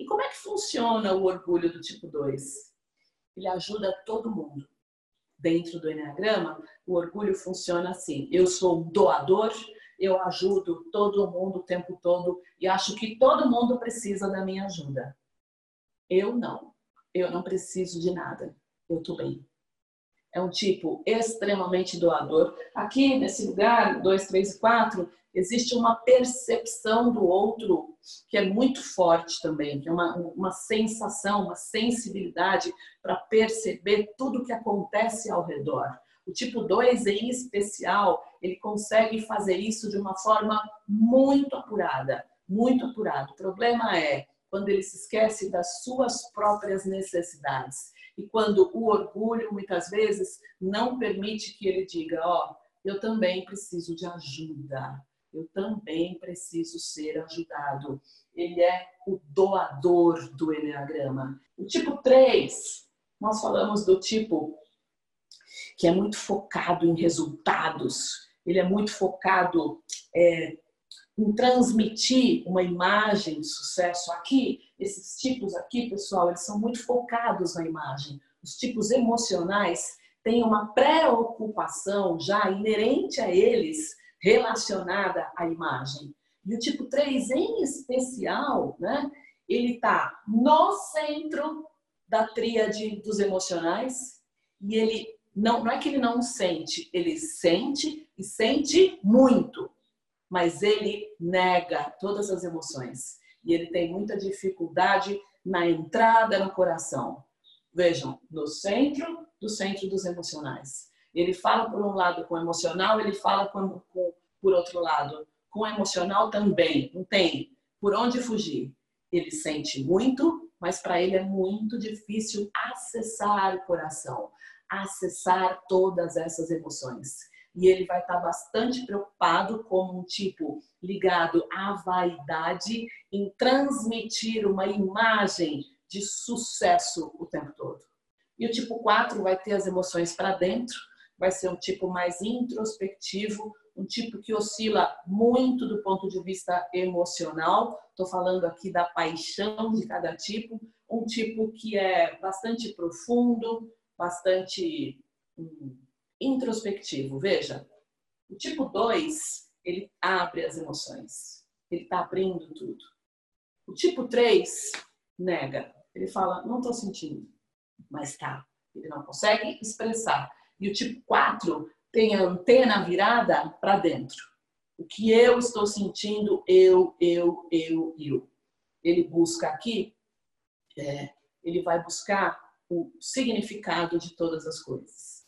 E como é que funciona o orgulho do tipo 2? Ele ajuda todo mundo. Dentro do Enneagrama, o orgulho funciona assim: eu sou doador, eu ajudo todo mundo o tempo todo e acho que todo mundo precisa da minha ajuda. Eu não. Eu não preciso de nada. Eu tô bem. É um tipo extremamente doador. Aqui nesse lugar, 2, 3 e 4, existe uma percepção do outro que é muito forte também, que é uma, uma sensação, uma sensibilidade para perceber tudo que acontece ao redor. O tipo 2, em especial, ele consegue fazer isso de uma forma muito apurada, muito apurada. O problema é quando ele se esquece das suas próprias necessidades e quando o orgulho muitas vezes não permite que ele diga, ó, oh, eu também preciso de ajuda eu também preciso ser ajudado. Ele é o doador do Enneagrama. O tipo 3, nós falamos do tipo que é muito focado em resultados, ele é muito focado é, em transmitir uma imagem de sucesso. Aqui, esses tipos aqui, pessoal, eles são muito focados na imagem. Os tipos emocionais têm uma preocupação já inerente a eles relacionada à imagem. E o tipo 3 em especial, né, ele está no centro da tríade dos emocionais e ele não, não é que ele não sente, ele sente e sente muito, mas ele nega todas as emoções e ele tem muita dificuldade na entrada no coração. Vejam, no centro do centro dos emocionais. Ele fala por um lado com emocional, ele fala com, com, por outro lado com emocional também. Não tem por onde fugir. Ele sente muito, mas para ele é muito difícil acessar o coração, acessar todas essas emoções. E ele vai estar bastante preocupado como um tipo ligado à vaidade em transmitir uma imagem de sucesso o tempo todo. E o tipo 4 vai ter as emoções para dentro, vai ser um tipo mais introspectivo, um tipo que oscila muito do ponto de vista emocional. Estou falando aqui da paixão de cada tipo, um tipo que é bastante profundo, bastante hum, introspectivo. Veja, o tipo 2, ele abre as emoções, ele está abrindo tudo. O tipo 3 nega, ele fala, não estou sentindo, mas tá. Ele não consegue expressar. E o tipo 4 tem a antena virada para dentro. O que eu estou sentindo, eu, eu, eu, eu. Ele busca aqui, é, ele vai buscar o significado de todas as coisas.